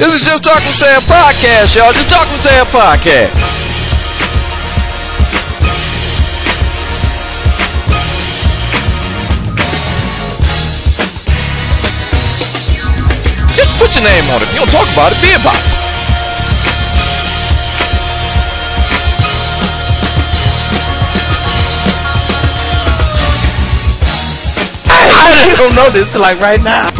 This is Just Talk with Sam podcast, y'all. Just Talk with Sam podcast. Just put your name on it. If you don't talk about it, be about it. I don't know this till like right now.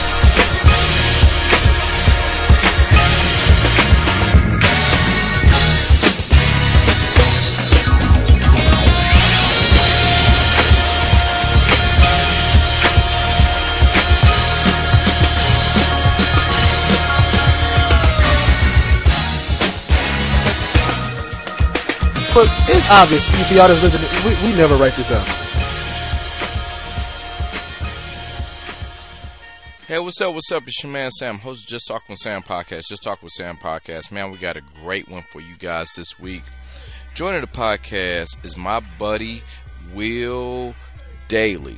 Obvious y'all that's listening. We, we never write this out. Hey, what's up? What's up? It's your man Sam, host Just Talk with Sam podcast. Just Talk with Sam podcast. Man, we got a great one for you guys this week. Joining the podcast is my buddy Will Dailey.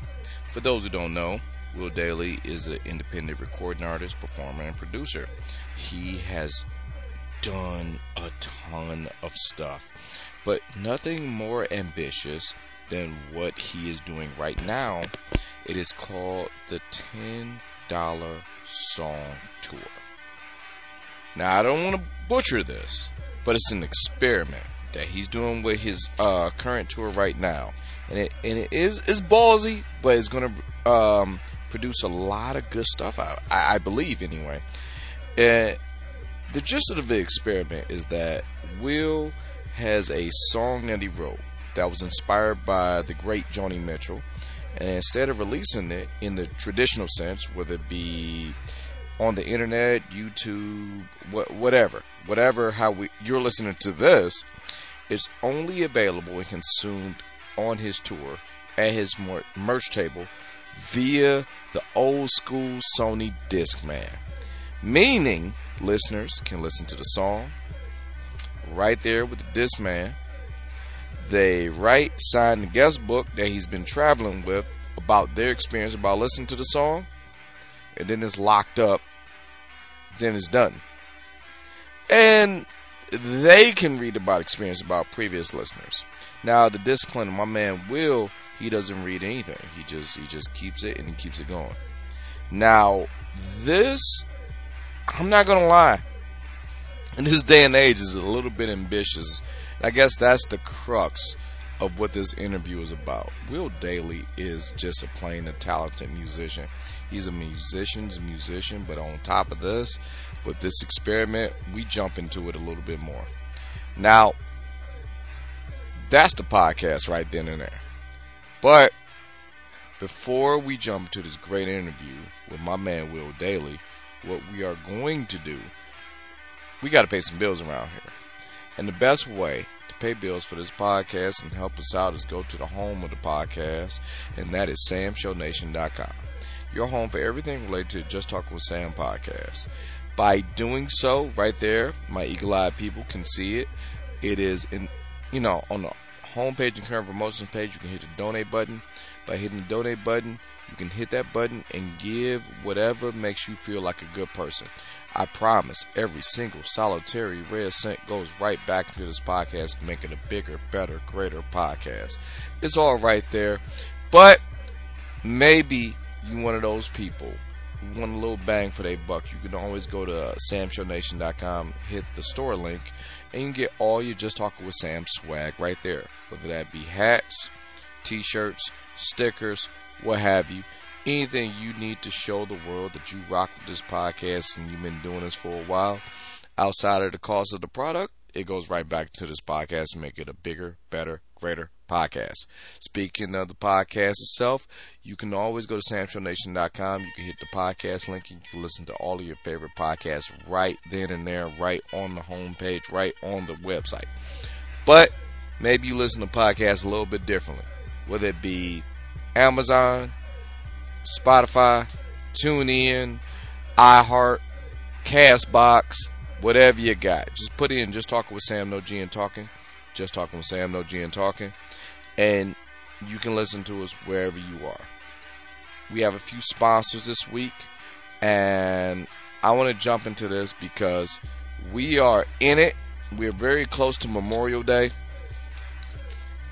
For those who don't know, Will Dailey is an independent recording artist, performer, and producer. He has done a ton of stuff, but nothing more ambitious than what he is doing right now. It is called the 10 dollar song tour. Now I don't want to butcher this, but it's an experiment that he's doing with his uh, current tour right now, and it and it is is ballsy, but it's gonna um, produce a lot of good stuff. I, I believe anyway. And the gist of the experiment is that Will has a song that he wrote that was inspired by the great Joni Mitchell and instead of releasing it in the traditional sense, whether it be on the internet, YouTube, wh- whatever, whatever how we, you're listening to this, it's only available and consumed on his tour at his mer- merch table via the old school Sony Discman. Meaning, listeners can listen to the song right there with this man. they write, sign the guest book that he's been traveling with about their experience about listening to the song, and then it's locked up. Then it's done. And they can read about experience about previous listeners. Now the discipline of my man Will, he doesn't read anything. He just he just keeps it and he keeps it going. Now this I'm not gonna lie. In this day and age is a little bit ambitious I guess that's the crux of what this interview is about. Will Dailey is just a plain and talented musician. He's a musician's musician, but on top of this, with this experiment, we jump into it a little bit more. Now, that's the podcast right then and there. But before we jump to this great interview with my man Will Dailey, what we are going to do, we got to pay some bills around here. And the best way to pay bills for this podcast and help us out is go to the home of the podcast, and that is samshownation.com. Your home for everything related to Just Talking with Sam podcast. By doing so, right there, my eagle-eyed people can see it. It is in, you know, on the homepage and current promotions page. You can hit the donate button. By hitting the donate button, you can hit that button and give whatever makes you feel like a good person. I promise every single solitary red cent goes right back into this podcast to make it a bigger, better, greater podcast. It's all right there. But maybe you one of those people who want a little bang for their buck. You can always go to uh, samshownation.com, hit the store link, and you can get all your Just Talking with Sam swag right there. Whether that be hats, t-shirts, stickers, what have you anything you need to show the world that you rock with this podcast and you've been doing this for a while outside of the cost of the product, it goes right back to this podcast and make it a bigger, better, greater podcast. Speaking of the podcast itself, you can always go to samshownation.com. You can hit the podcast link and you can listen to all of your favorite podcasts right then and there, right on the homepage, right on the website. But maybe you listen to podcasts a little bit differently, whether it be Amazon, Spotify, TuneIn, iHeart, Castbox, whatever you got. Just put in just talking with Sam No G and talking. Just talking with Sam No G and talking. And you can listen to us wherever you are. We have a few sponsors this week, and I want to jump into this because we are in it. We're very close to Memorial Day.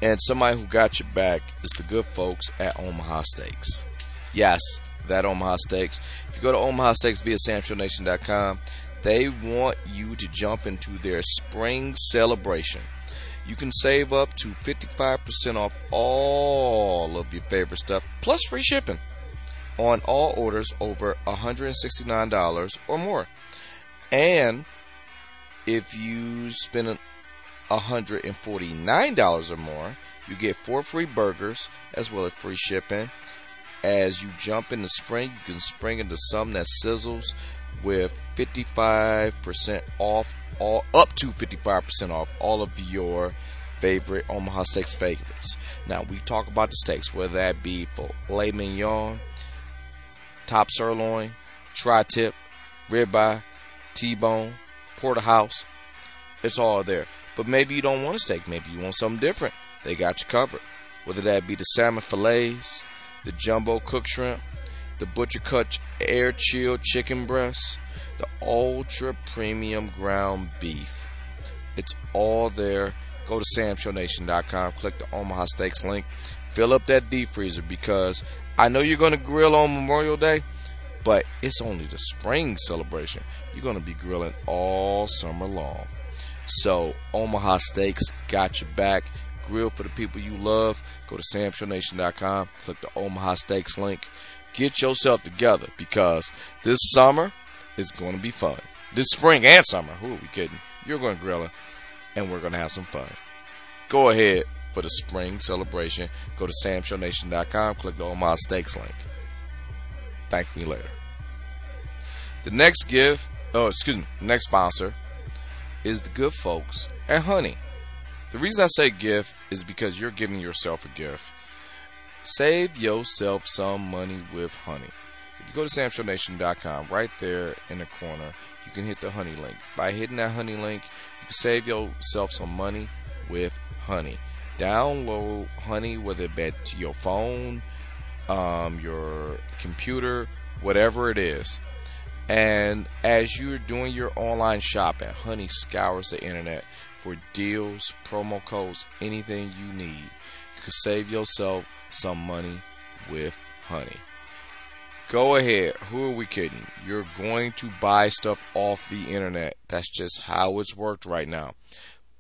And somebody who got your back is the good folks at Omaha Steaks. Yes, that Omaha Steaks. If you go to Omaha Steaks via SamShowNation.com, they want you to jump into their spring celebration. You can save up to 55% off all of your favorite stuff, plus free shipping on all orders over $169 or more. And if you spend $149 or more, you get four free burgers as well as free shipping. As you jump in the spring, you can spring into something that sizzles with 55% off all up to 55% off all of your favorite Omaha Steaks favorites. Now we talk about the steaks, whether that be filet mignon, top sirloin, tri-tip, ribeye, T-bone, porterhouse. It's all there. But maybe you don't want a steak. Maybe you want something different. They got you covered. Whether that be the salmon fillets, the jumbo cooked shrimp, the butcher cut air chilled chicken breast, the ultra premium ground beef. It's all there. Go to samshownation.com, click the Omaha Steaks link, fill up that deep freezer because I know you're going to grill on Memorial Day, but it's only the spring celebration. You're going to be grilling all summer long. So, Omaha Steaks got your back. Grill for the people you love. Go to samshownation.com, click the Omaha Steaks link. Get yourself together because this summer is going to be fun. This spring and summer. Who are we kidding? You're going to grill it, and we're going to have some fun. Go ahead for the spring celebration. Go to samshownation.com, click the Omaha Steaks link. Thank me later. The next gift, oh, excuse me, next sponsor is the good folks at Honey. The reason I say gift is because you're giving yourself a gift. Save yourself some money with Honey. If you go to samshownation.com, right there in the corner, you can hit the Honey link. By hitting that Honey link, you can save yourself some money with Honey. Download Honey, whether it be to your phone, um, your computer, whatever it is. And as you're doing your online shopping, Honey scours the internet for deals, promo codes, anything you need. You can save yourself some money with Honey. Go ahead. Who are we kidding? You're going to buy stuff off the internet. That's just how it's worked right now.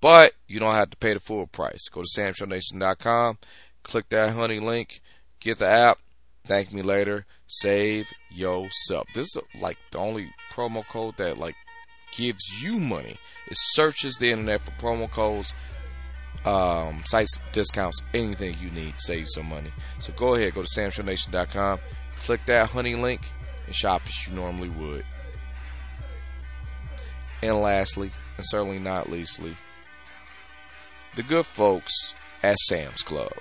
But you don't have to pay the full price. Go to samshownation.com, click that Honey link, get the app, thank me later, save yourself. This is like the only promo code that like gives you money. It searches the internet for promo codes, um, sites, discounts, anything you need to save some money. So go ahead, go to samshownation.com, click that honey link, and shop as you normally would. And lastly, and certainly not leastly, the good folks at Sam's Club.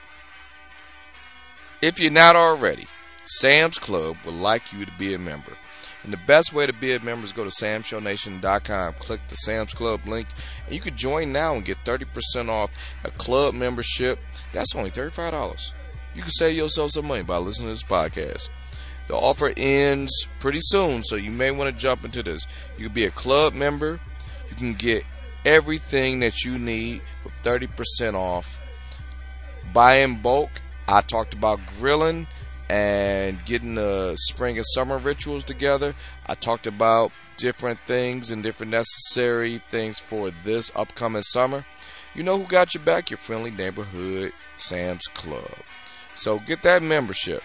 If you're not already, Sam's Club would like you to be a member. And the best way to be a member is go to samshownation.com, click the Sam's Club link, and you can join now and get 30% off a club membership. That's only $35. You can save yourself some money by listening to this podcast. The offer ends pretty soon, so you may want to jump into this. You can be a club member. You can get everything that you need with 30% off. Buy in bulk. I talked about grilling and getting the spring and summer rituals together. I talked about different things and different necessary things for this upcoming summer. You know who got your back? Your friendly neighborhood Sam's Club. So get that membership.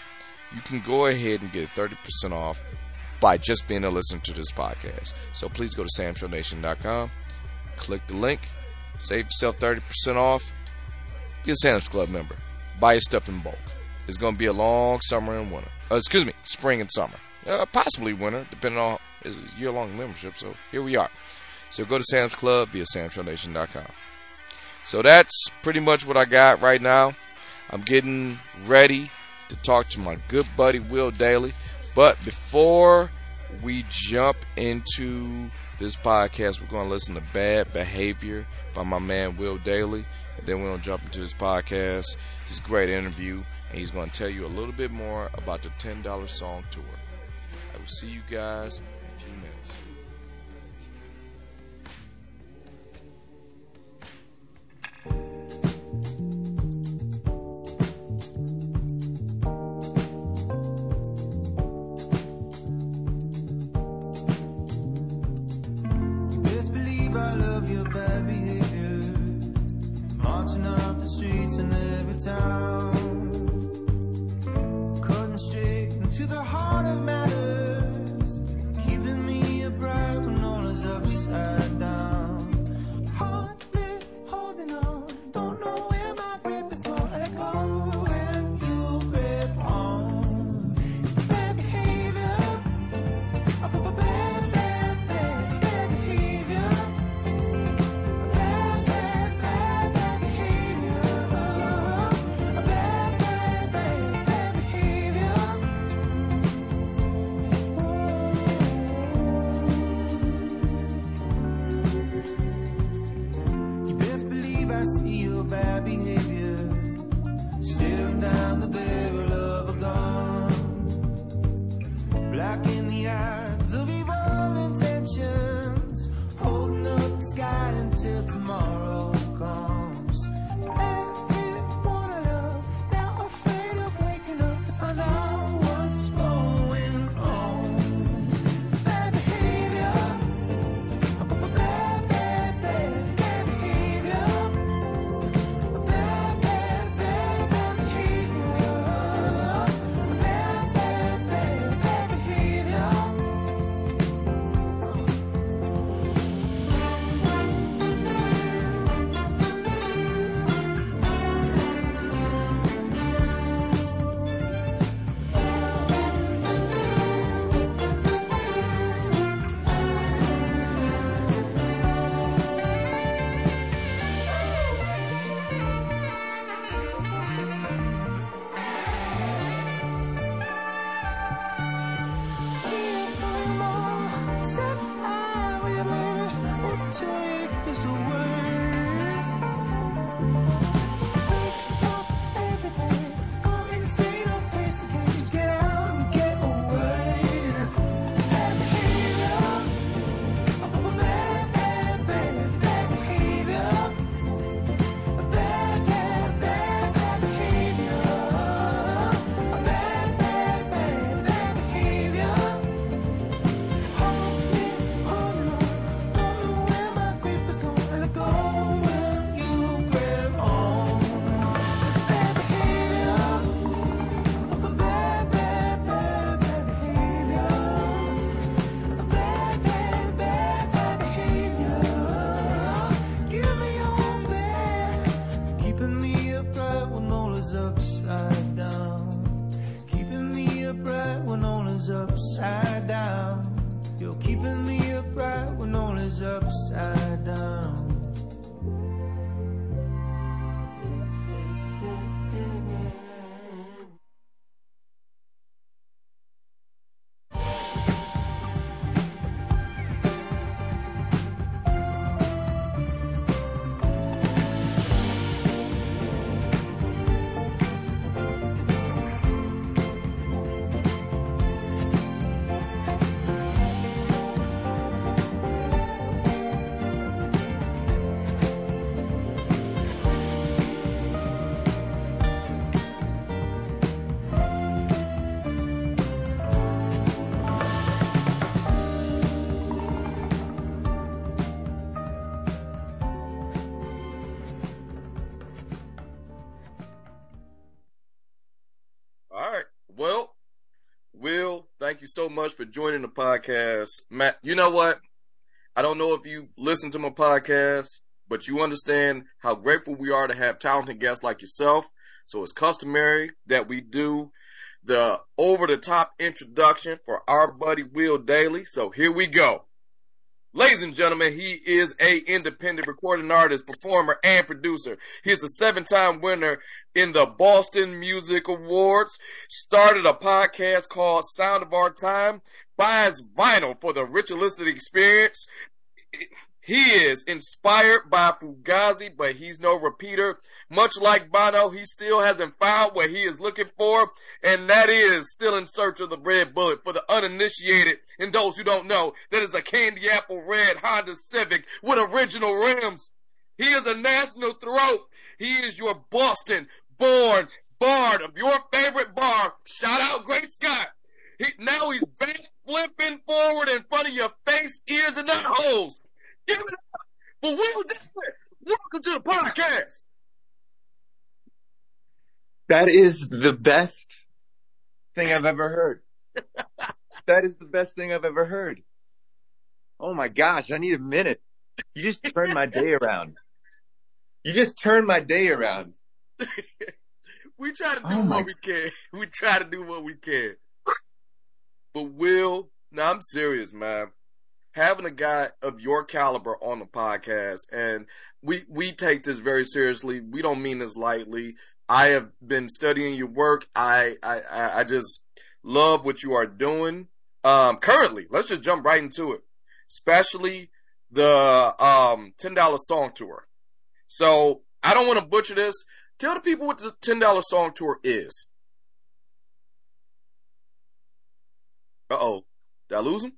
You can go ahead and get 30% off by just being a listener to this podcast. So please go to samshownation.com, click the link, save yourself 30% off, get Sam's Club member, buy your stuff in bulk. It's going to be a long summer and winter. Uh, excuse me, spring and summer. Uh, possibly winter, depending on it's year-long membership. So here we are. So go to Sam's Club via samshownation.com. So that's pretty much what I got right now. I'm getting ready to talk to my good buddy Will Dailey. But before we jump into this podcast, we're going to listen to Bad Behavior by my man Will Dailey. And then we're going to jump into his podcast, his great interview, and he's going to tell you a little bit more about the $10 song tour. I will see you guys in a few minutes. so much for joining the podcast. Matt, you know what? I don't know if you listen to my podcast, but you understand how grateful we are to have talented guests like yourself. So it's customary that we do the over the top introduction for our buddy Will Dailey. So here we go. Ladies and gentlemen, he is a independent recording artist, performer, and producer. He is a seven-time winner in the Boston Music Awards. Started a podcast called Sound of Our Time. Buys vinyl for the ritualistic experience. He is inspired by Fugazi, but he's no repeater. Much like Bono, he still hasn't found what he is looking for, and that is still in search of the red bullet. For the uninitiated and those who don't know, that is a candy apple red Honda Civic with original rims. He is a national throat. He is your Boston born bard of your favorite bar. Shout out Great Scott. He, now he's back flipping forward in front of your face, ears, and nut holes. Give it up for Will. Welcome to the podcast. That is the best thing I've ever heard. that is the best thing I've ever heard. Oh my gosh, I need a minute. You just turned my day around. You just turned my day around. we try to do Oh what we can. We try to do what we can. But Will, now I'm serious, man. Having a guy of your caliber on the podcast, and we we take this very seriously. We don't mean this lightly. I have been studying your work. I I I just love what you are doing. Um, currently, let's just jump right into it. Especially the um ten dollar song tour. So I don't want to butcher this. Tell the people what the ten dollar song tour is. Uh oh, did I lose him?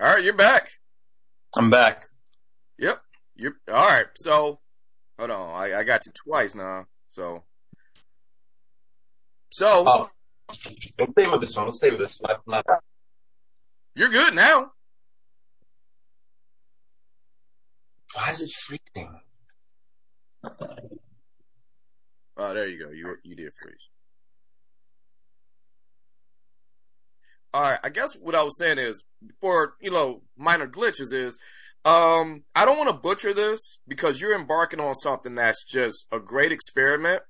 All right, you're back. I'm back. Yep, you're all right. So, hold on, I, I got you twice now. So, so Oh. Let's stay with this one. Let's stay with this one. you're good now. Why is it freezing? Oh, there you go. You you did freeze. All right. I guess what I was saying is, for you know, minor glitches is, um, I don't want to butcher this because you're embarking on something that's just a great experiment.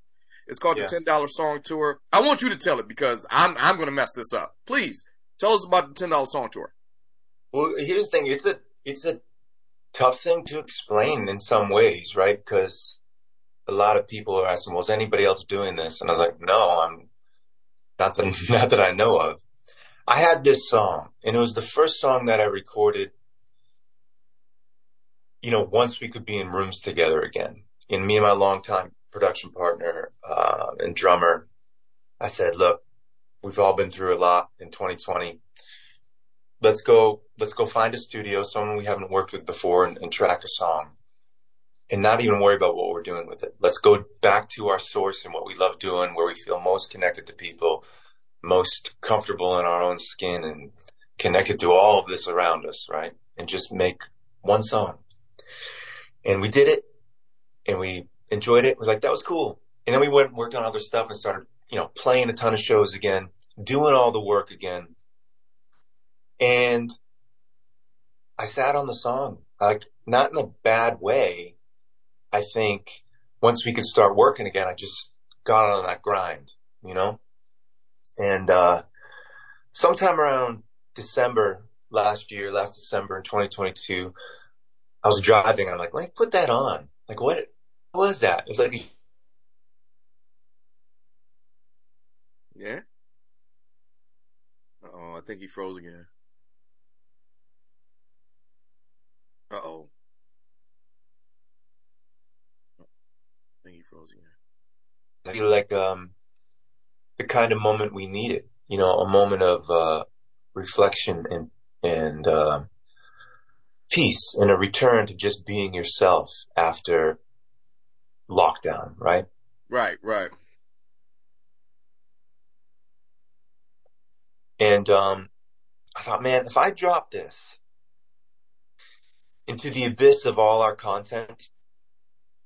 It's called Yeah. the ten dollar song tour. I want you to tell it because I'm I'm going to mess this up. Please tell us about the ten dollar song tour. Well, here's the thing. It's a it's a tough thing to explain in some ways, right? Because a lot of people are asking, "Was anybody else doing this?" And I was like, "No, I'm not that not that I know of." I had this song, and it was the first song that I recorded. You know, once we could be in rooms together again, and me and my longtime production partner uh, and drummer, I said, "Look, we've all been through a lot in 2020." let's go let's go find a studio someone we haven't worked with before and, and track a song and not even worry about what we're doing with it let's go back to our source and what we love doing where we feel most connected to people most comfortable in our own skin and connected to all of this around us right? And just make one song. And we did it and we enjoyed it. We're like that was cool. And then we went and worked on other stuff and started you know playing a ton of shows again doing all the work again. And I sat on the song, like not in a bad way. I think once we could start working again, I just got on that grind, you know? And, uh, sometime around December last year, last December in 2022, I was driving and I'm like, me put that on. Like, what was that? It was like, Yeah. Oh, I think he froze again. Uh oh. I think he froze again. I feel like um the kind of moment we needed, you know, a moment of uh reflection and and uh, peace and a return to just being yourself after lockdown, right? Right, right. And um I thought, man, if I drop this into the abyss of all our content,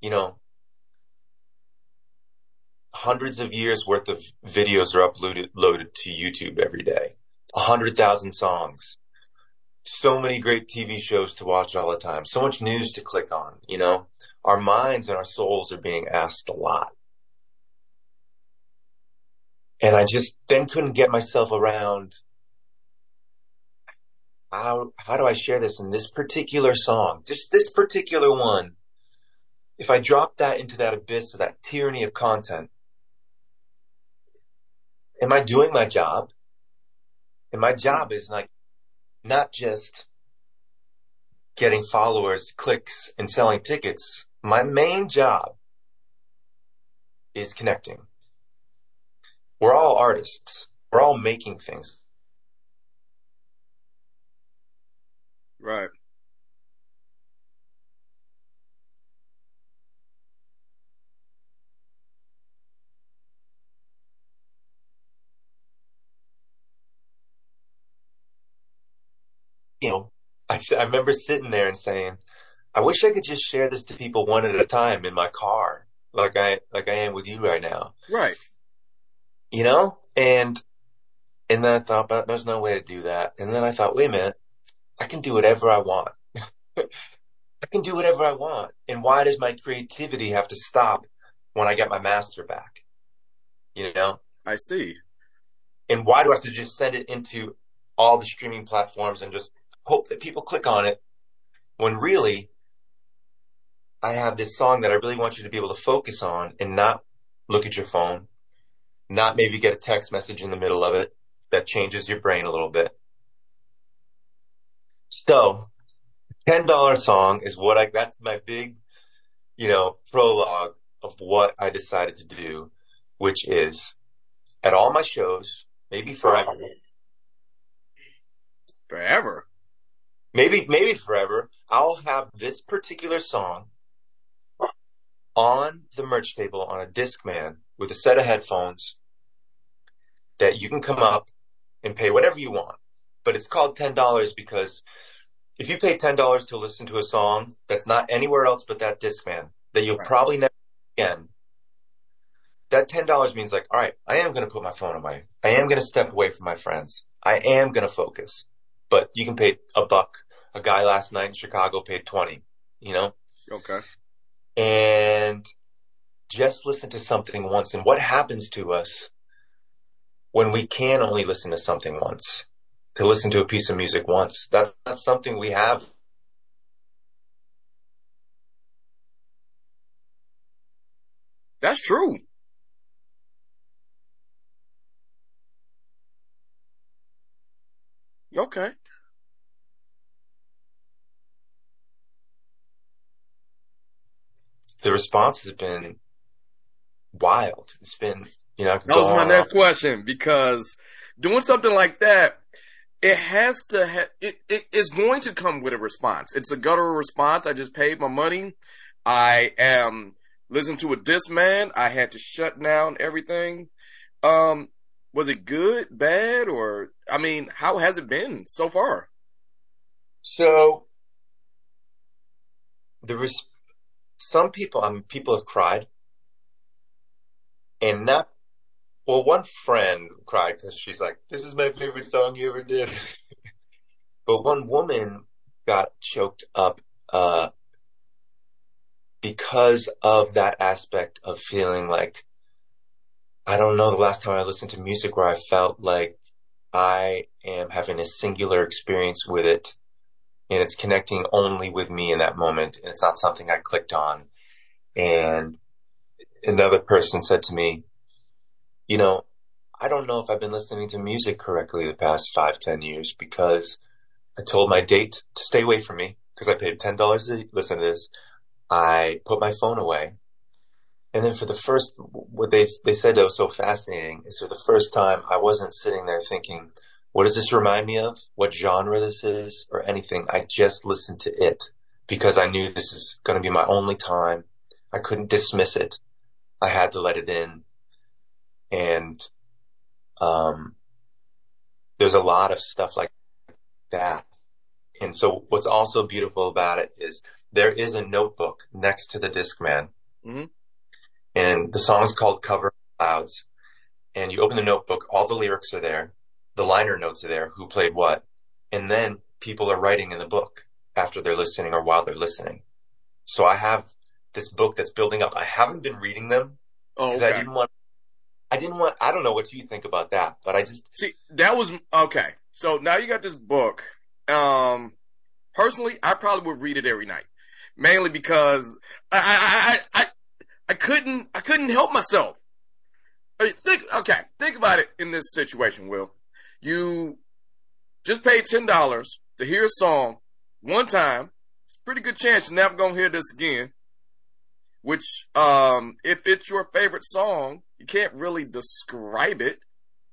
you know, hundreds of years worth of videos are uploaded loaded to YouTube every day. a hundred thousand songs, so many great TV shows to watch all the time, so much news to click on, you know, our minds and our souls are being asked a lot. And I just then couldn't get myself around how, how do I share this in this particular song? Just this particular one. If I drop that into that abyss of that tyranny of content, am I doing my job? And my job is like not just getting followers, clicks, and selling tickets. My main job is connecting. We're all artists. We're all making things. Right. You know, I, I remember sitting there and saying, I wish I could just share this to people one at a time in my car, like I, like I am with you right now. Right. you know? And, and then I thought, but there's no way to do that. And then I thought, wait a minute, I can do whatever I want. I can do whatever I want. And why does my creativity have to stop when I get my master back? You know? I see. And why do I have to just send it into all the streaming platforms and just hope that people click on it when really I have this song that I really want you to be able to focus on and not look at your phone, not maybe get a text message in the middle of it that changes your brain a little bit. So, ten dollar song is what I. That's my big, you know, prologue of what I decided to do, which is at all my shows, maybe forever, Forever. Maybe maybe forever. I'll have this particular song on the merch table on a Discman with a set of headphones that you can come up and pay whatever you want. But it's called ten dollars because if you pay ten dollars to listen to a song that's not anywhere else but that Discman that you'll Right. probably never again, that ten dollars means like, all right, I am going to put my phone away. I am going to step away from my friends. I am going to focus. But you can pay a buck. A guy last night in Chicago paid twenty. You know Okay. and just listen to something once and what happens to us when we can only listen to something once to listen to a piece of music once that's not something we have That's true. Okay. The response has been wild it's been you know That was my next off. question because doing something like that, it has to ha- it, it is going to come with a response. It's a guttural response. I just paid my money. I am listening to a Discman. I had to shut down everything. Um, was it good, bad, or I mean, how has it been so far? so there was some people mean, people have cried. And not well one friend cried because she's like this is my favorite song you ever did. But one woman got choked up uh because of that aspect of feeling like I don't know the last time I listened to music where I felt like I am having a singular experience with it and it's connecting only with me in that moment and it's not something I clicked on and another person said to me, you know, I don't know if I've been listening to music correctly the past five, ten years because I told my date to stay away from me because I paid ten dollars to listen to this. I put my phone away. And then for the first, what they, they said that was so fascinating is for the first time I wasn't sitting there thinking, what does this remind me of? What genre this is or anything. I just listened to it because I knew this is going to be my only time. I couldn't dismiss it. I had to let it in. And, um, there's a lot of stuff like that. And so what's also beautiful about it is there is a notebook next to the Discman. Mhm. And the song is called Cover Clouds. And you open the notebook, all the lyrics are there. The liner notes are there, who played what, and then people are writing in the book after they're listening or while they're listening. So I have this book that's building up. I haven't been reading them Oh, because okay. I didn't want. I didn't want. I don't know what you think about that, but I just See, that was okay. So now you got this book. Um, personally, I probably would read it every night, mainly because I I I I, I couldn't I couldn't help myself. I mean, think okay, think about it in this situation. Will you just paid ten dollars to hear a song one time? It's a pretty good chance you're never gonna hear this again. Which, um, if it's your favorite song, you can't really describe it.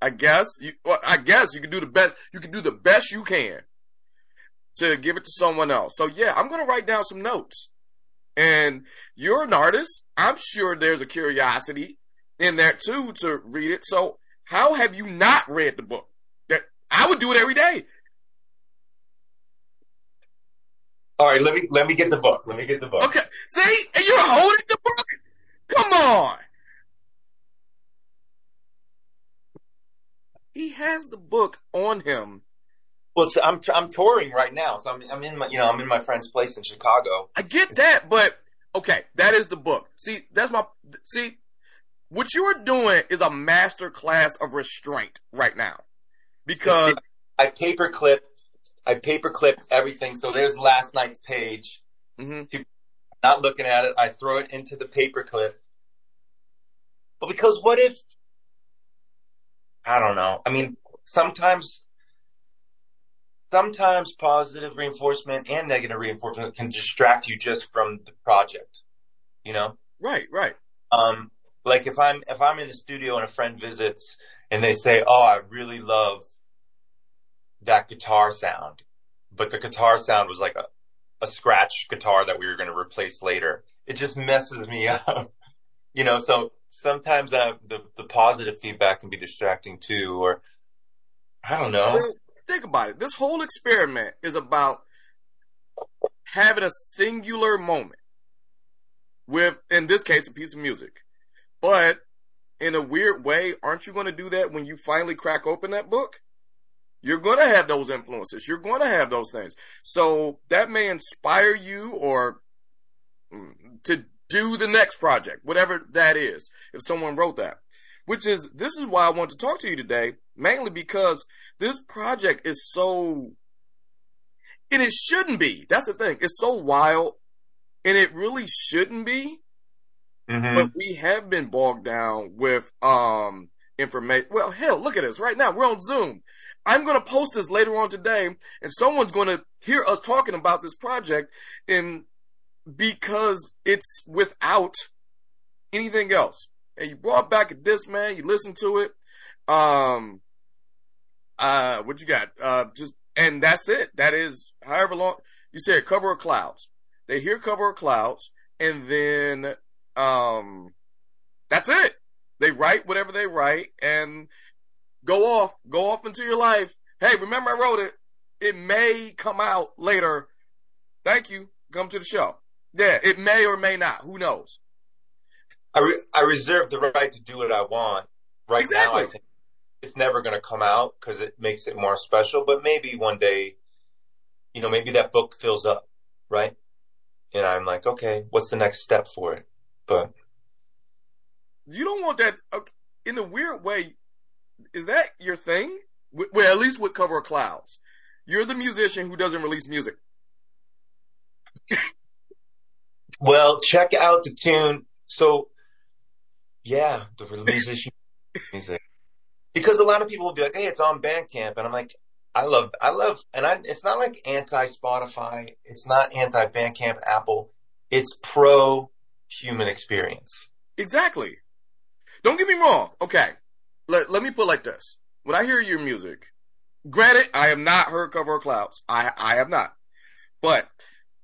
I guess you. I guess you can do the best. You can do the best you can to give it to someone else. So yeah, I'm gonna write down some notes. And you're an artist. I'm sure there's a curiosity in there too to read it. So how have you not read the book? I would do it every day. all right. Let me let me get the book. Let me get the book. Okay. See, and you're holding the book. Come on. He has the book on him. Well, it's, I'm I'm touring right now, so I'm I'm in my you know I'm in my friend's place in Chicago. I get that, but okay, that is the book. See, that's my see. What you're doing is a master class of restraint right now, because I paperclip, I paperclip everything. So there's last night's page. Mhm. Not looking at it, I throw it into the paperclip. But because what if? I don't know. I mean, sometimes, sometimes positive reinforcement and negative reinforcement can distract you just from the project. You know. right, right, um like if i'm if i'm in the studio and a friend visits and they say oh i really love that guitar sound but the guitar sound was like a, a scratch guitar that we were going to replace later it just messes me up you know so sometimes the the positive feedback can be distracting too or i don't know Well, think about it. This whole experiment is about having a singular moment with, in this case, a piece of music. But in a weird way, aren't you going to do that when you finally crack open that book? You're going to have those influences. You're going to have those things. So that may inspire you or mm, to do the next project, whatever that is, if someone wrote that. Which is, this is why I want to talk to you today, mainly because this project is so, and it shouldn't be. That's the thing. It's so wild, and it really shouldn't be Mhm. but we have been bogged down with um information. Well, hell, look at us right now. We're on Zoom. I'm going to post this later on today, and someone's going to hear us talking about this project, and because it's without anything else. And you brought back disc, man. You listen to it. Um, uh, what you got? Uh, just and that's it. That is however long you said. Cover of clouds. They hear cover of clouds, and then um, that's it. They write whatever they write and go off, go off into your life. Hey, remember I wrote it. It may come out later. Thank you. Come to the show. Yeah, it may or may not. Who knows? I, re- I reserve the right to do what I want. Right now, I Exactly. think it's never going to come out because it makes it more special. But maybe one day, you know, maybe that book fills up, right? And I'm like, okay, what's the next step for it? But You don't want that okay, in a weird way. Is that your thing? Well, at least with Cover of Clouds. You're the musician who doesn't release music. well, check out the tune. So, yeah, the musician music. Because a lot of people will be like, "Hey, it's on Bandcamp," and I'm like, "I love, I love," and I, it's not like anti Spotify, it's not anti Bandcamp, Apple, it's pro human experience. Exactly. Don't get me wrong. Okay. Let, let me put like this. When I hear your music, granted, I have not heard Cover of Clouds. I, I have not. But,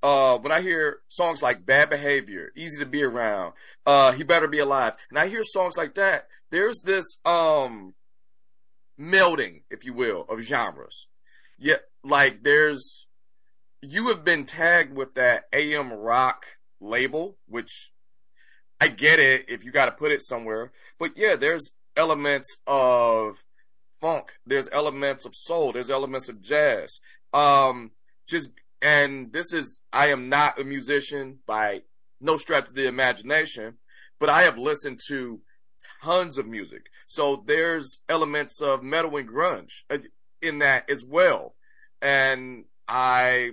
uh, when I hear songs like Bad Behavior, Easy to Be Around, uh, He Better Be Alive, and I hear songs like that, there's this, um, melding, if you will, of genres. Yeah, like there's, you have been tagged with that AM rock label, which I get it if you got to put it somewhere. But yeah, there's elements of funk. There's elements of soul. There's elements of jazz. Um, just and this is I am not a musician by no stretch of the imagination, but I have listened to tons of music. So there's elements of metal and grunge uh, in that as well. And I,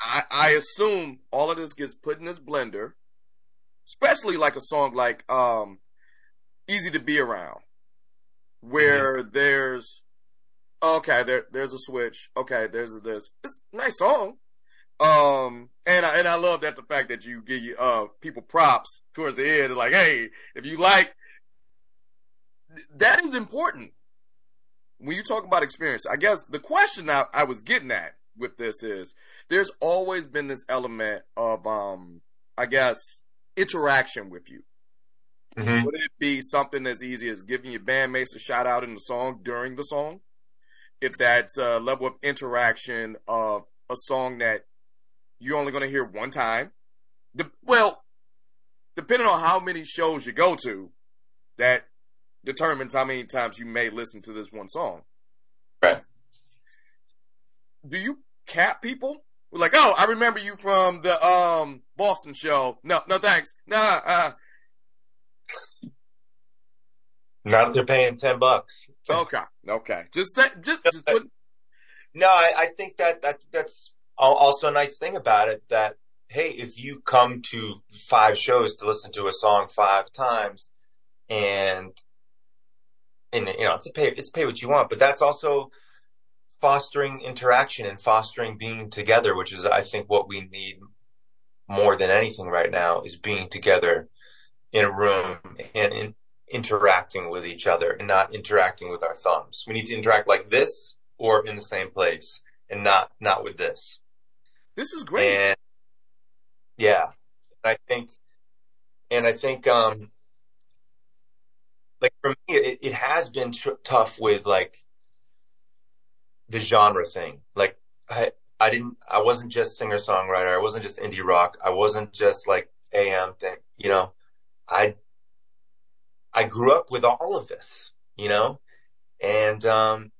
I, I assume all of this gets put in this blender, especially like a song like, um, Easy to Be Around, where there's, okay, there, there's a switch. Okay, there's this. It's a nice song. Um, and I, and I love that the fact that you give you, uh, people props towards the end. Like, hey, if you like, that is important when you talk about experience. I guess the question I, I was getting at with this is there's always been this element of, um, I guess, interaction with you. Mhm. Would it be something as easy as giving your bandmates a shout out in the song during the song? If that's a level of interaction of a song that you're only going to hear one time. The, well, depending on how many shows you go to, that determines how many times you may listen to this one song. Right. Do you cap people? Like, oh, I remember you from the um Boston show. No, no thanks. Nah, uh, Not if they're paying ten bucks. okay, okay. Just say, just, just put, No, I, I think that, that that's also a nice thing about it that, hey, if you come to five shows to listen to a song five times and, and, you know, it's a pay, it's pay what you want, but that's also fostering interaction and fostering being together, which is, I think, what we need more than anything right now is being together in a room and in, interacting with each other and not interacting with our thumbs. We need to interact like this or in the same place and not, not with this. this is great. And yeah, I think, and I think, um, like for me, it, it has been tr- tough with like the genre thing. Like I, I didn't, I wasn't just singer songwriter. I wasn't just indie rock. I wasn't just like AM thing, you know, I, I grew up with all of this, you know, and, um,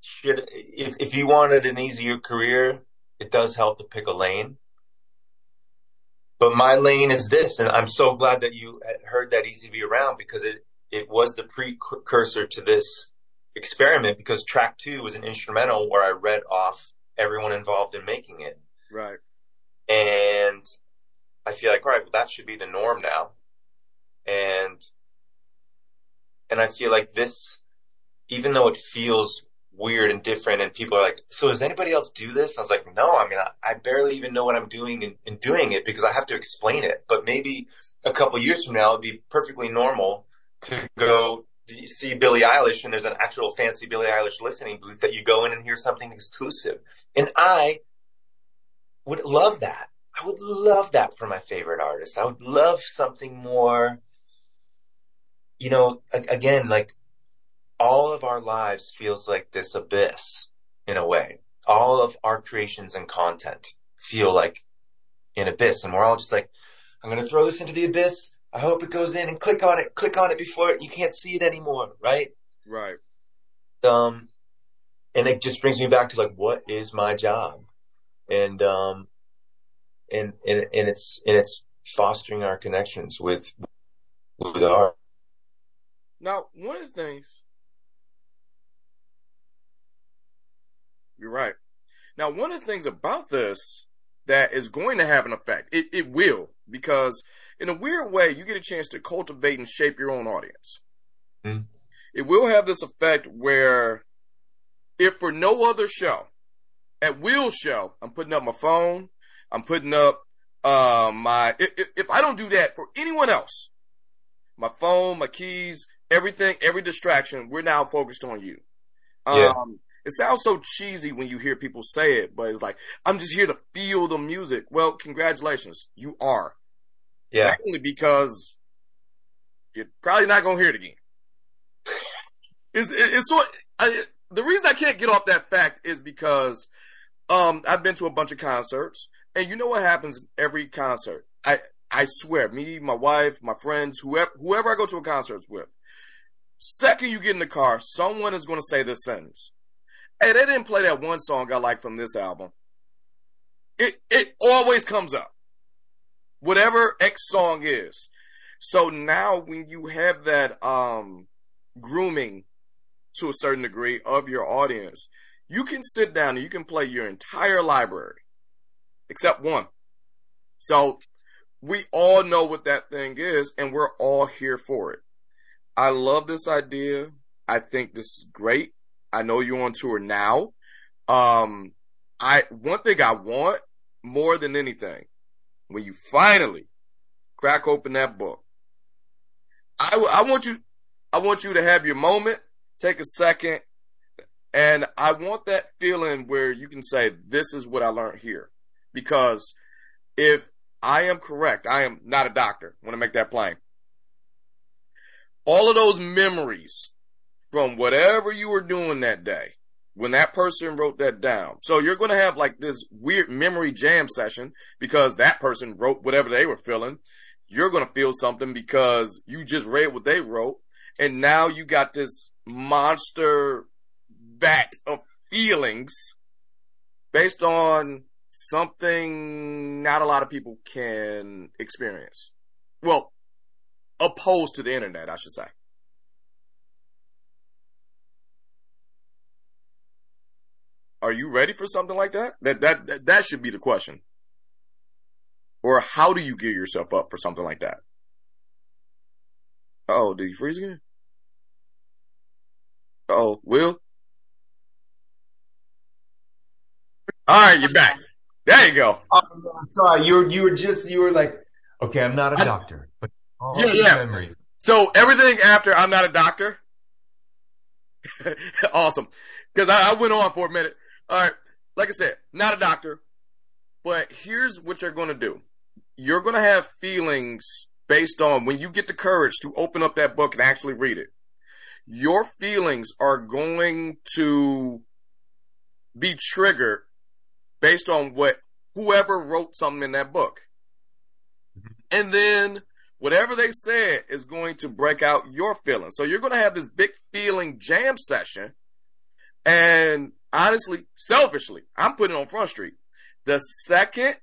should, if, if you wanted an easier career, it does help to pick a lane. But my lane is this, and I'm so glad that you heard that easy to be around because it, it was the precursor to this experiment because track two was an instrumental where I read off everyone involved in making it. right. And I feel like, all right, well, that should be the norm now. And, and I feel like this, even though it feels weird and different and people are like, so does anybody else do this? I was like, no, I mean, I, I barely even know what I'm doing in, in doing it because I have to explain it. But maybe a couple years from now, it'd be perfectly normal to go see Billie Eilish and there's an actual fancy Billie Eilish listening booth that you go in and hear something exclusive. And I would love that. I would love that for my favorite artist. I would love something more, you know, again, like all of our lives feels like this abyss in a way. All of our creations and content feel like an abyss and we're all just like, I'm going to throw this into the abyss. I hope it goes in and click on it, click on it before you can't see it anymore, right? Right. um, and it just brings me back to like, what is my job? And, um, and, and, and it's, and it's fostering our connections with, with our, Now, one of the things. You're right. Now, one of the things about this that is going to have an effect, it, it will, because in a weird way, you get a chance to cultivate and shape your own audience. Mhm. It will have this effect where, if for no other show, at Will's show, I'm putting up my phone, I'm putting up uh, my. If- if I don't do that for anyone else, my phone, my keys, everything, every distraction, we're now focused on you. Yeah. Um, it sounds so cheesy when you hear people say it, but it's like, I'm just here to feel the music. Well, congratulations. You are. yeah, Mainly because you're probably not going to hear it again. it's, it's so, I, the reason I can't get off that fact is because, um, I've been to a bunch of concerts and you know what happens every concert? I, I swear, me, my wife, my friends, whoever, whoever I go to a concert with, second you get in the car, someone is going to say this sentence. Hey, they didn't play that one song I like from this album. It it always comes up. Whatever X song is. So now when you have that um grooming to a certain degree of your audience, you can sit down and you can play your entire library except one. So we all know what that thing is and we're all here for it. I love this idea. I think this is great. I know you're on tour now. Um, I, one thing I want more than anything, when you finally crack open that book, I, I want you, I want you to have your moment, take a second, and I want that feeling where you can say, this is what I learned here. Because if I am correct, I am not a doctor. I want to make that plain. All of those memories from whatever you were doing that day, when that person wrote that down. So you're going to have like this weird memory jam session because that person wrote whatever they were feeling. You're going to feel something because you just read what they wrote. And now you got this monster vat of feelings based on something not a lot of people can experience. Well, opposed to the internet, I should say. Are you ready for something like that? That that that, that should be the question. Or how do you gear yourself up for something like that? Oh, did you freeze again? Oh, Will? All right, you're back. There you go. Oh, I'm sorry, you were you were just you were like, okay, I'm not a I- doctor, but all Yeah, yeah. So everything after I'm not a doctor. awesome. Cause I, I went on for a minute. All right. Like I said, not a doctor, but here's what you're going to do. You're going to have feelings based on when you get the courage to open up that book and actually read it. Your feelings are going to be triggered based on what whoever wrote something in that book. Mm-hmm. And then whatever they said is going to break out your feelings. So you're going to have this big feeling jam session. And honestly, selfishly, I'm putting it on Front Street. The second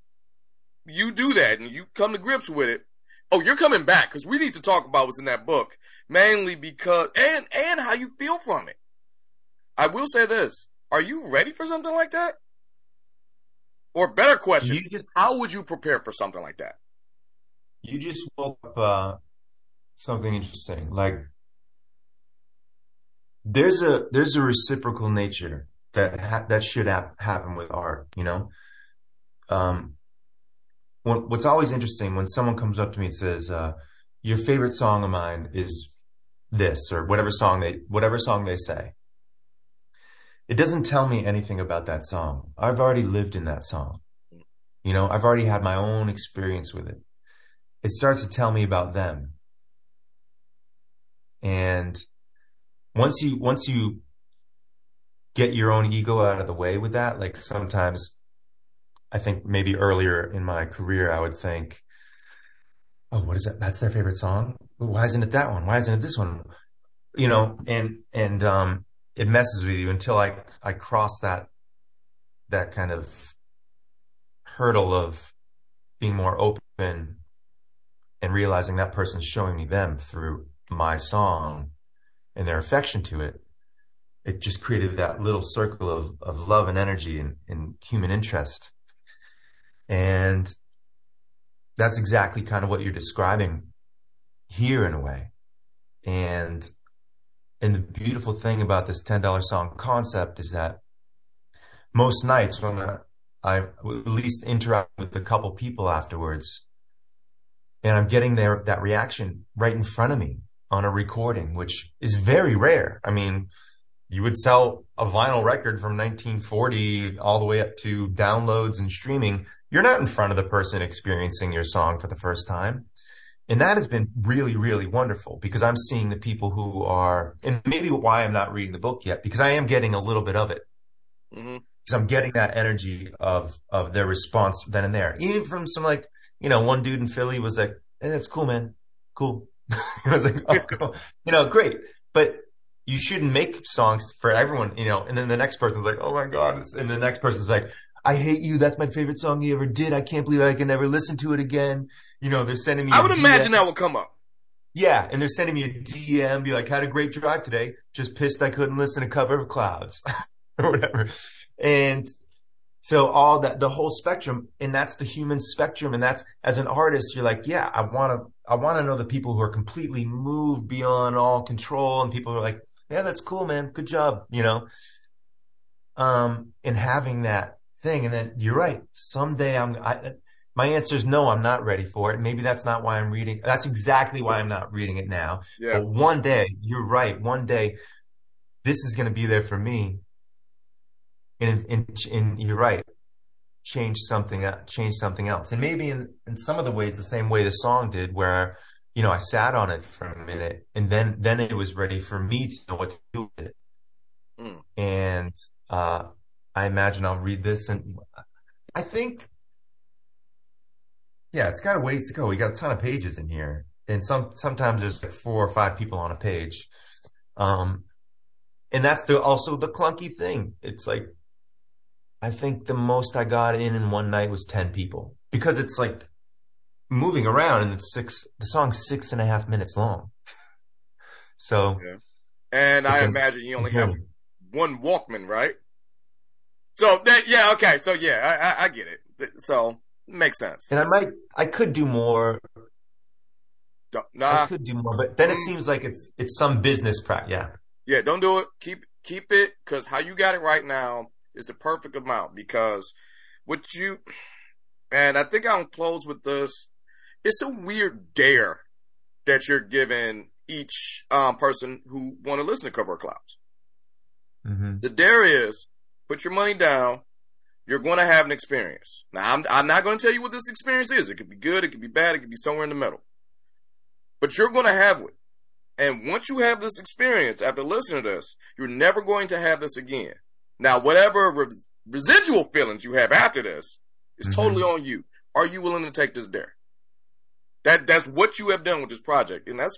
you do that and you come to grips with it, oh, you're coming back because we need to talk about what's in that book, mainly because and and how you feel from it. I will say this: Are you ready for something like that? Or better question: just How would you prepare for something like that? You just woke up uh, something interesting. Like there's a there's a reciprocal nature that ha- that should hap- happen with art. You know, um, what, what's always interesting when someone comes up to me and says, uh, "Your favorite song of mine is this," or whatever song they whatever song they say. It doesn't tell me anything about that song. I've already lived in that song. You know, I've already had my own experience with it it starts to tell me about them. And once you, once you get your own ego out of the way with that, like sometimes I think maybe earlier in my career, I would think, Oh, what is that? That's their favorite song. Why isn't it that one? Why isn't it this one? You know, and, and, um, it messes with you until I, I cross that, that kind of hurdle of being more open and realizing that person's showing me them through my song and their affection to it, it just created that little circle of, of love and energy and, and human interest. And that's exactly kind of what you're describing here in a way. And, and the beautiful thing about this $10 song concept is that most nights when I, I at least interact with a couple people afterwards, and I'm getting their that reaction right in front of me on a recording, which is very rare. I mean, you would sell a vinyl record from 1940 all the way up to downloads and streaming. You're not in front of the person experiencing your song for the first time. And that has been really, really wonderful because I'm seeing the people who are, and maybe why I'm not reading the book yet, because I am getting a little bit of it. hmm So I'm getting that energy of, of their response then and there. Even from some like, you know, one dude in Philly was like, hey, that's cool, man. Cool. I was like, oh, cool. You know, great. but you shouldn't make songs for everyone, you know. And then the next person's like, "Oh my god!" And the next person's like, "I hate you. That's my favorite song you ever did. I can't believe I can never listen to it again." You know, they're sending me. I would DM. imagine that would come up. Yeah, and they're sending me a DM, be like, "Had a great drive today. Just pissed I couldn't listen to Cover of Clouds or whatever." And so all that, the whole spectrum, and that's the human spectrum, and that's as an artist, you're like, "Yeah, I want to, I want to know the people who are completely moved beyond all control, and people are like, yeah, that's cool, man, good job," you know. Um, and having that thing, and then you're right. Someday I'm, I, my answer is no, I'm not ready for it. Maybe that's not why I'm reading. That's exactly why I'm not reading it now. Yeah. But one day, you're right. One day, this is going to be there for me. And, and, and you're right. Change something, uh, change something else. And maybe in, in some of the ways, the same way the song did, where, you know, I sat on it for a minute and then, then it was ready for me to know what to do with it. Mm. And, uh, I imagine I'll read this and I think, yeah, it's got a ways to go. We got a ton of pages in here, and some sometimes there's like four or five people on a page, um, and that's the also the clunky thing. It's like I think the most I got in in one night was ten people because it's like moving around, and it's six. The song's six and a half minutes long, so Yeah. And I imagine you only have one Walkman, right? So that yeah, okay, so yeah, I, I, I get it. So makes sense. And I might, I could do more. Don't- I could do more, but then it Mm. seems like it's it's some business practice. Yeah. yeah, don't do it. Keep keep it because how you got it right now is the perfect amount. Because what you and I think I'll close with this. It's a weird dare that you're giving each um, person who want to listen to Cover Clouds. hmm The dare is put your money down. You're going to have an experience. Now, I'm, I'm not going to tell you what this experience is. It could be good. It could be bad. It could be somewhere in the middle. But you're going to have it. And once you have this experience after listening to this, you're never going to have this again. Now, whatever re- residual feelings you have after this is Mhm. totally on you. Are you willing to take this dare? That that's what you have done with this project, and that's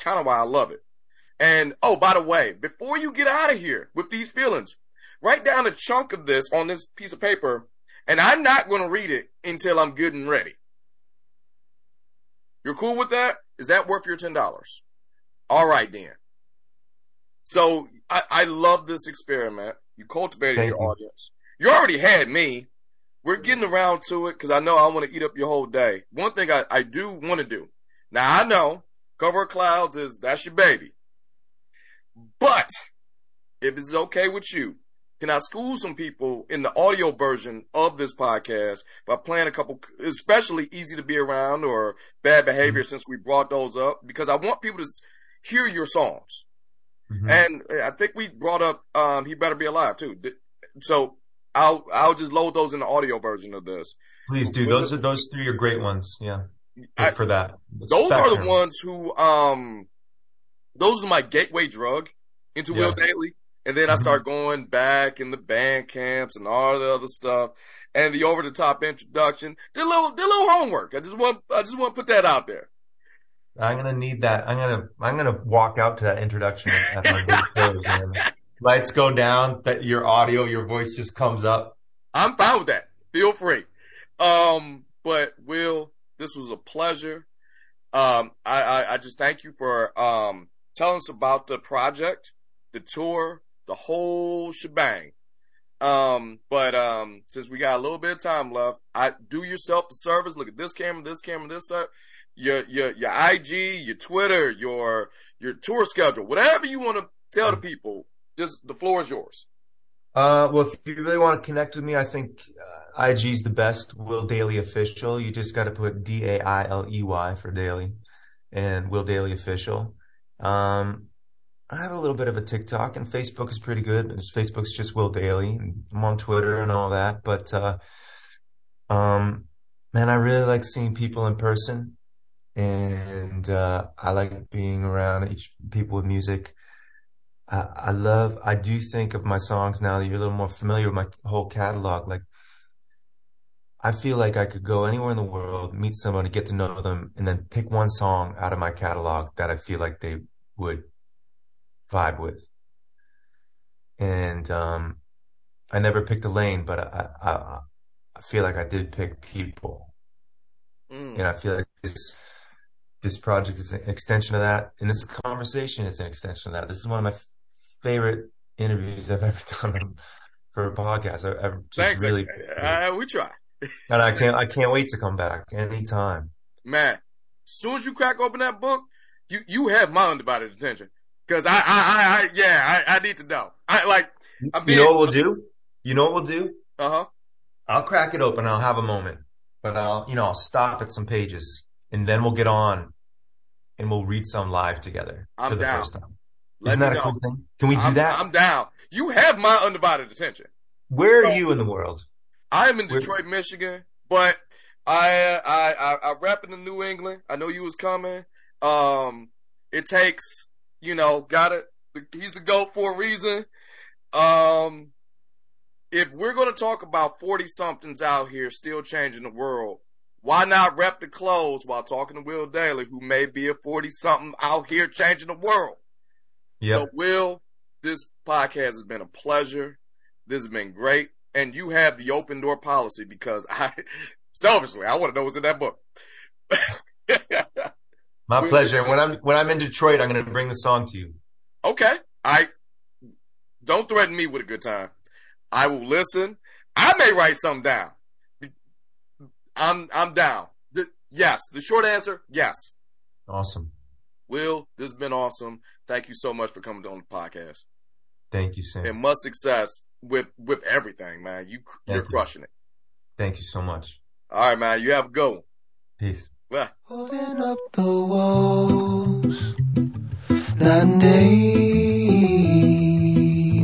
kind of why I love it. And oh, by the way, before you get out of here with these feelings, write down a chunk of this on this piece of paper, and I'm not going to read it until I'm good and ready. You're cool with that? Is that worth your ten dollars? All right, then. So I, I love this experiment. You cultivated Thank your you. audience. You already had me. We're getting around to it because I know I want to eat up your whole day. One thing I, I do want to do. Now I know cover of clouds is that's your baby. But if it's okay with you, can I school some people in the audio version of this podcast by playing a couple, especially easy to be around or bad behavior mm-hmm. since we brought those up? Because I want people to hear your songs. Mhm. And I think we brought up, um, he better be alive too. So I'll, I'll just load those in the audio version of this. Please do. Those are those three are great ones. Yeah, I- for that. The those are the ones who um those are my gateway drug into Will Dailey. And then I Mhm. start going back in the band camps and all the other stuff and the over the top introduction. Did a little did a little homework. I just want I just want to put that out there. I'm gonna need that. I'm gonna I'm gonna walk out to that introduction. Lights go down. That your audio, your voice just comes up. I'm fine with that. Feel free. Um, but Will, this was a pleasure. Um, I, I, I just thank you for um telling us about the project, the tour, the whole shebang. Um, but um, since we got a little bit of time left, I do yourself a service. Look at this camera, this camera, this side. Your your your IG, your Twitter, your your tour schedule, whatever you want to tell the people. Just the floor is yours. Uh, well, if you really want to connect with me, I think uh, is the best. Will Dailey Official. You just got to put D A I L E Y for daily, and Will Dailey Official. Um, I have a little bit of a TikTok, and Facebook is pretty good. Facebook's just Will Dailey. I'm on Twitter and all that. But uh, um, man, I really like seeing people in person, and uh, I like being around each people with music. I, I love, I do think of my songs now that you're a little more familiar with my whole catalog. Like, I feel like I could go anywhere in the world, meet somebody, get to know them, and then pick one song out of my catalog that I feel like they would vibe with. And um, I never picked a lane, but I, I I feel like I did pick people, Mm. and I feel like this this project is an extension of that, and this conversation is an extension of that. This is one of my f- favorite interviews I've ever done for a podcast. I, I've just Thanks. really, Uh, we try. and I can't I can't wait to come back anytime. Man, as soon as you crack open that book, you, you have my undivided attention. Cause I, I, I, I yeah, I, I need to know. I like, I'm You know what we'll do? You know what we'll do? uh huh. I'll crack it open. I'll have a moment, but I'll, you know, I'll stop at some pages and then we'll get on and we'll read some live together I'm for the down. first time. Let Isn't that a know. cool thing? Can we do I'm, that? I'm down. You have my undivided attention. Where are you in the world? I am in Where- Detroit, Michigan, but I, I, I, I rap in the New England. I know you was coming. Um, it takes, you know, got it. He's the goat for a reason. Um, if we're going to talk about 40 somethings out here still changing the world, why not rep the clothes while talking to Will Dailey, who may be a 40 something out here changing the world? Yep. So, Will, this podcast has been a pleasure. This has been great. And you have the open door policy because I, selfishly, I want to know what's in that book. My pleasure. And when I'm when I'm in Detroit, I'm going to bring the song to you. okay. I, don't threaten me with a good time. I will listen. I may write something down. I'm, I'm down. The, yes. The short answer, yes. Awesome. Will, this has been awesome. Thank you so much for coming on the podcast. Thank you, Sam. And much success with, with everything, man. You, you're Thank you. crushing it. Thank you so much. All right, man. You have a go. Peace. Bye. Holding up the walls, night and day.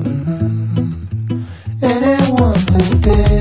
Mhm. Anyone who dares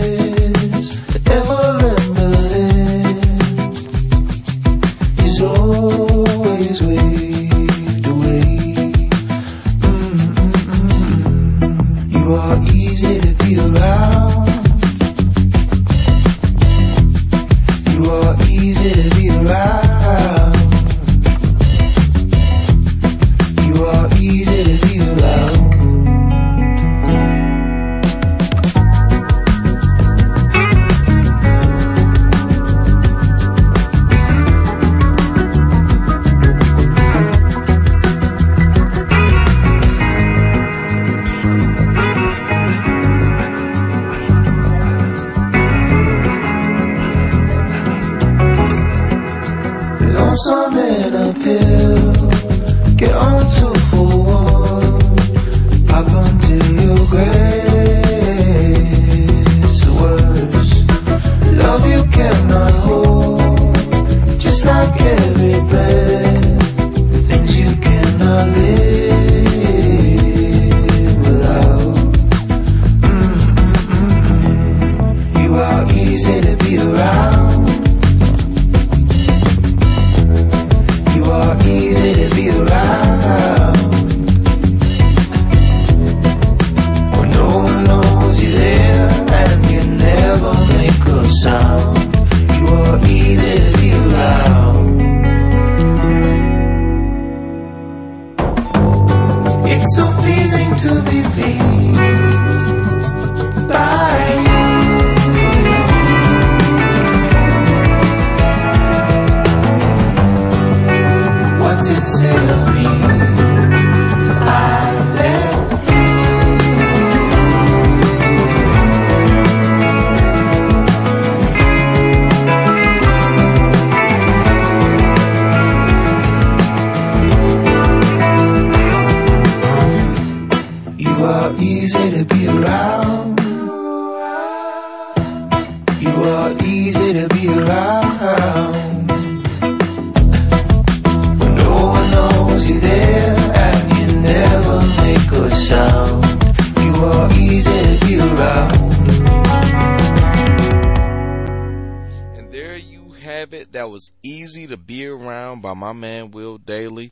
transformer la paix. Be around by my man Will Dailey.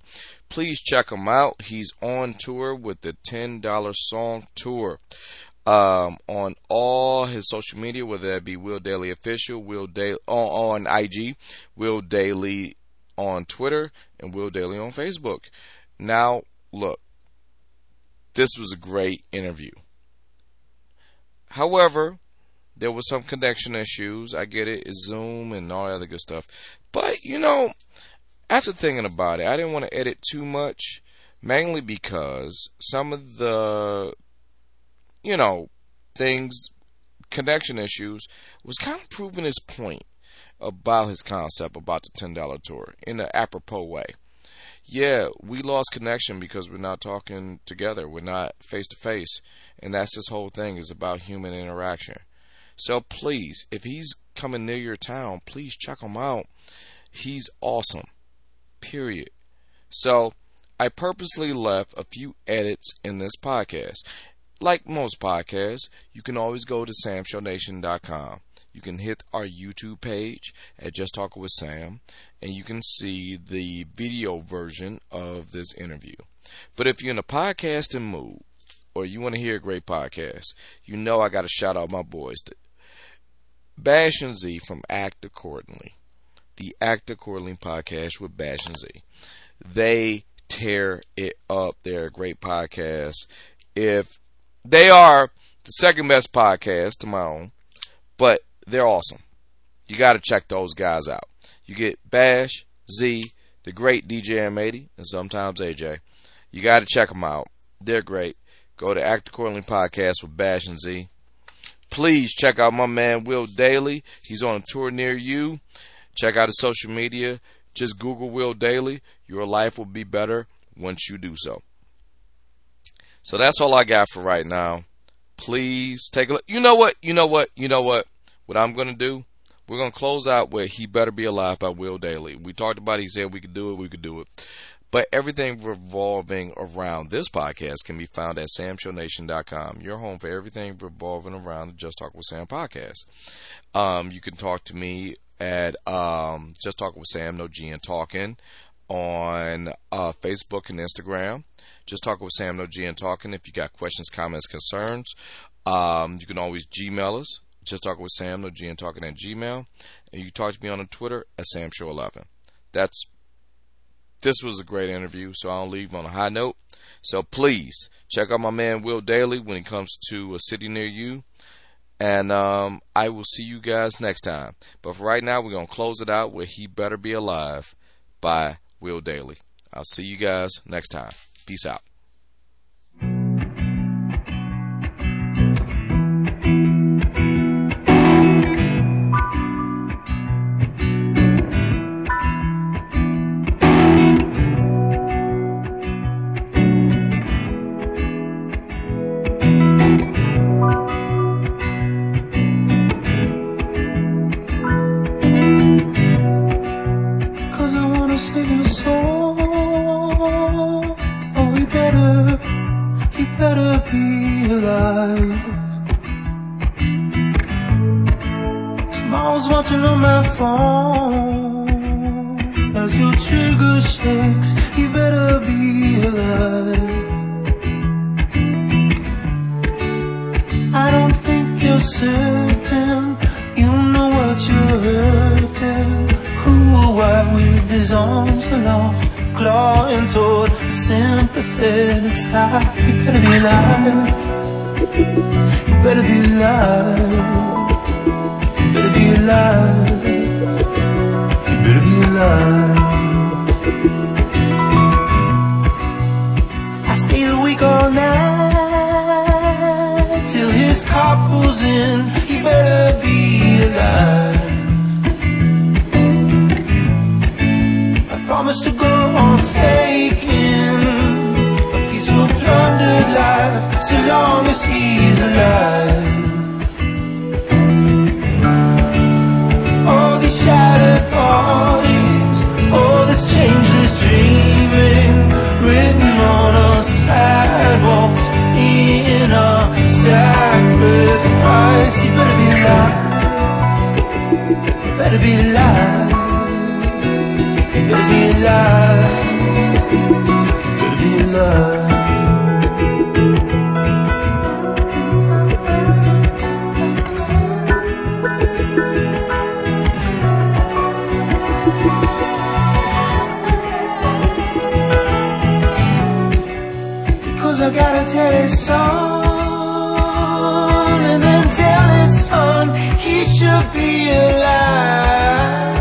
Please check him out. He's on tour with the $10 Song Tour. Um, on all his social media, whether that be Will Dailey Official, Will Dailey on, on IG, Will Dailey on Twitter, and Will Dailey on Facebook. Now, look, this was a great interview. However, there was some connection issues. I get it, it's Zoom and all that other good stuff. But, you know, after thinking about it, I didn't want to edit too much, mainly because some of the, you know, things, connection issues, was kind of proving his point about his concept about the $10 tour in an apropos way. Yeah, we lost connection because we're not talking together. We're not face to face. And that's this whole thing is about human interaction. So please, if he's coming near your town, please check him out. He's awesome. Period. So I purposely left a few edits in this podcast. Like most podcasts, you can always go to samshownation.com. You can hit our YouTube page at Just Talking with Sam, and you can see the video version of this interview. But if you're in a podcasting mood, or you want to hear a great podcast, you know I got to shout out my boys. Bash and Z from Act Accordingly. The Act Accordingly podcast with Bash and Z. They tear it up. They're a great podcast. If they are the second best podcast to my own, but they're awesome. You got to check those guys out. You get Bash, Z, the great DJ M80, and sometimes AJ. You got to check them out. They're great. Go to Act Accordingly Podcast with Bash and Z. Please check out my man Will Dailey. He's on a tour near you. Check out his social media. Just Google Will Dailey. Your life will be better once you do so. So that's all I got for right now. Please take a look. You know what? You know what? You know what? What I'm going to do? We're going to close out with He Better Be Alive by Will Dailey. We talked about it. He said we could do it. We could do it. But everything revolving around this podcast can be found at samshownation.com, your home for everything revolving around the Just Talk with Sam podcast. Um, you can talk to me at um, Just Talk with Sam, no G and Talking on uh, Facebook and Instagram. Just Talk with Sam, no G and Talking. If you got questions, comments, concerns, um, you can always Gmail us. Just Talk with Sam, no G and Talking at Gmail. And you can talk to me on Twitter at SamShow11. That's this was a great interview, so I'll leave on a high note. So please check out my man Will Dailey when he comes to a city near you. And um, I will see you guys next time. But for right now, we're going to close it out with He Better Be Alive by Will Dailey. I'll see you guys next time. Peace out. Better be alive. Tomorrow's watching on my phone. As your trigger shakes, he better be alive. I don't think you're certain. You know what you're hurting. Who or why with his arms aloft, clawing toward sympathetic side. You better be alive. You better be alive. You better be alive. You better be alive. I stayed awake all night till his car pulls in. He better be alive. I promise to go on a peaceful, life so long as he's alive. All these shattered bodies, all this changeless dreaming, written on our sidewalks in our sacrifice. You better be alive. You better be alive. You better be alive. You better be alive. Cause I gotta tell his son, and then tell his son he should be alive.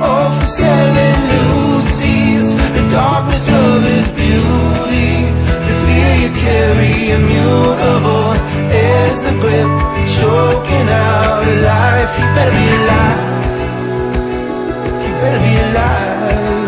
Oh, for selling Lucy's, the darkness of his beauty, the fear you carry immutable is the grip choking out a life. You better be alive. You better be alive.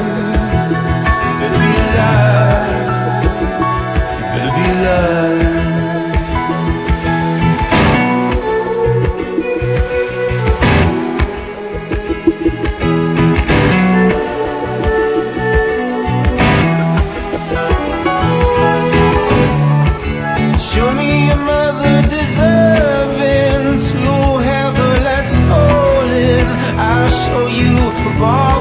Bar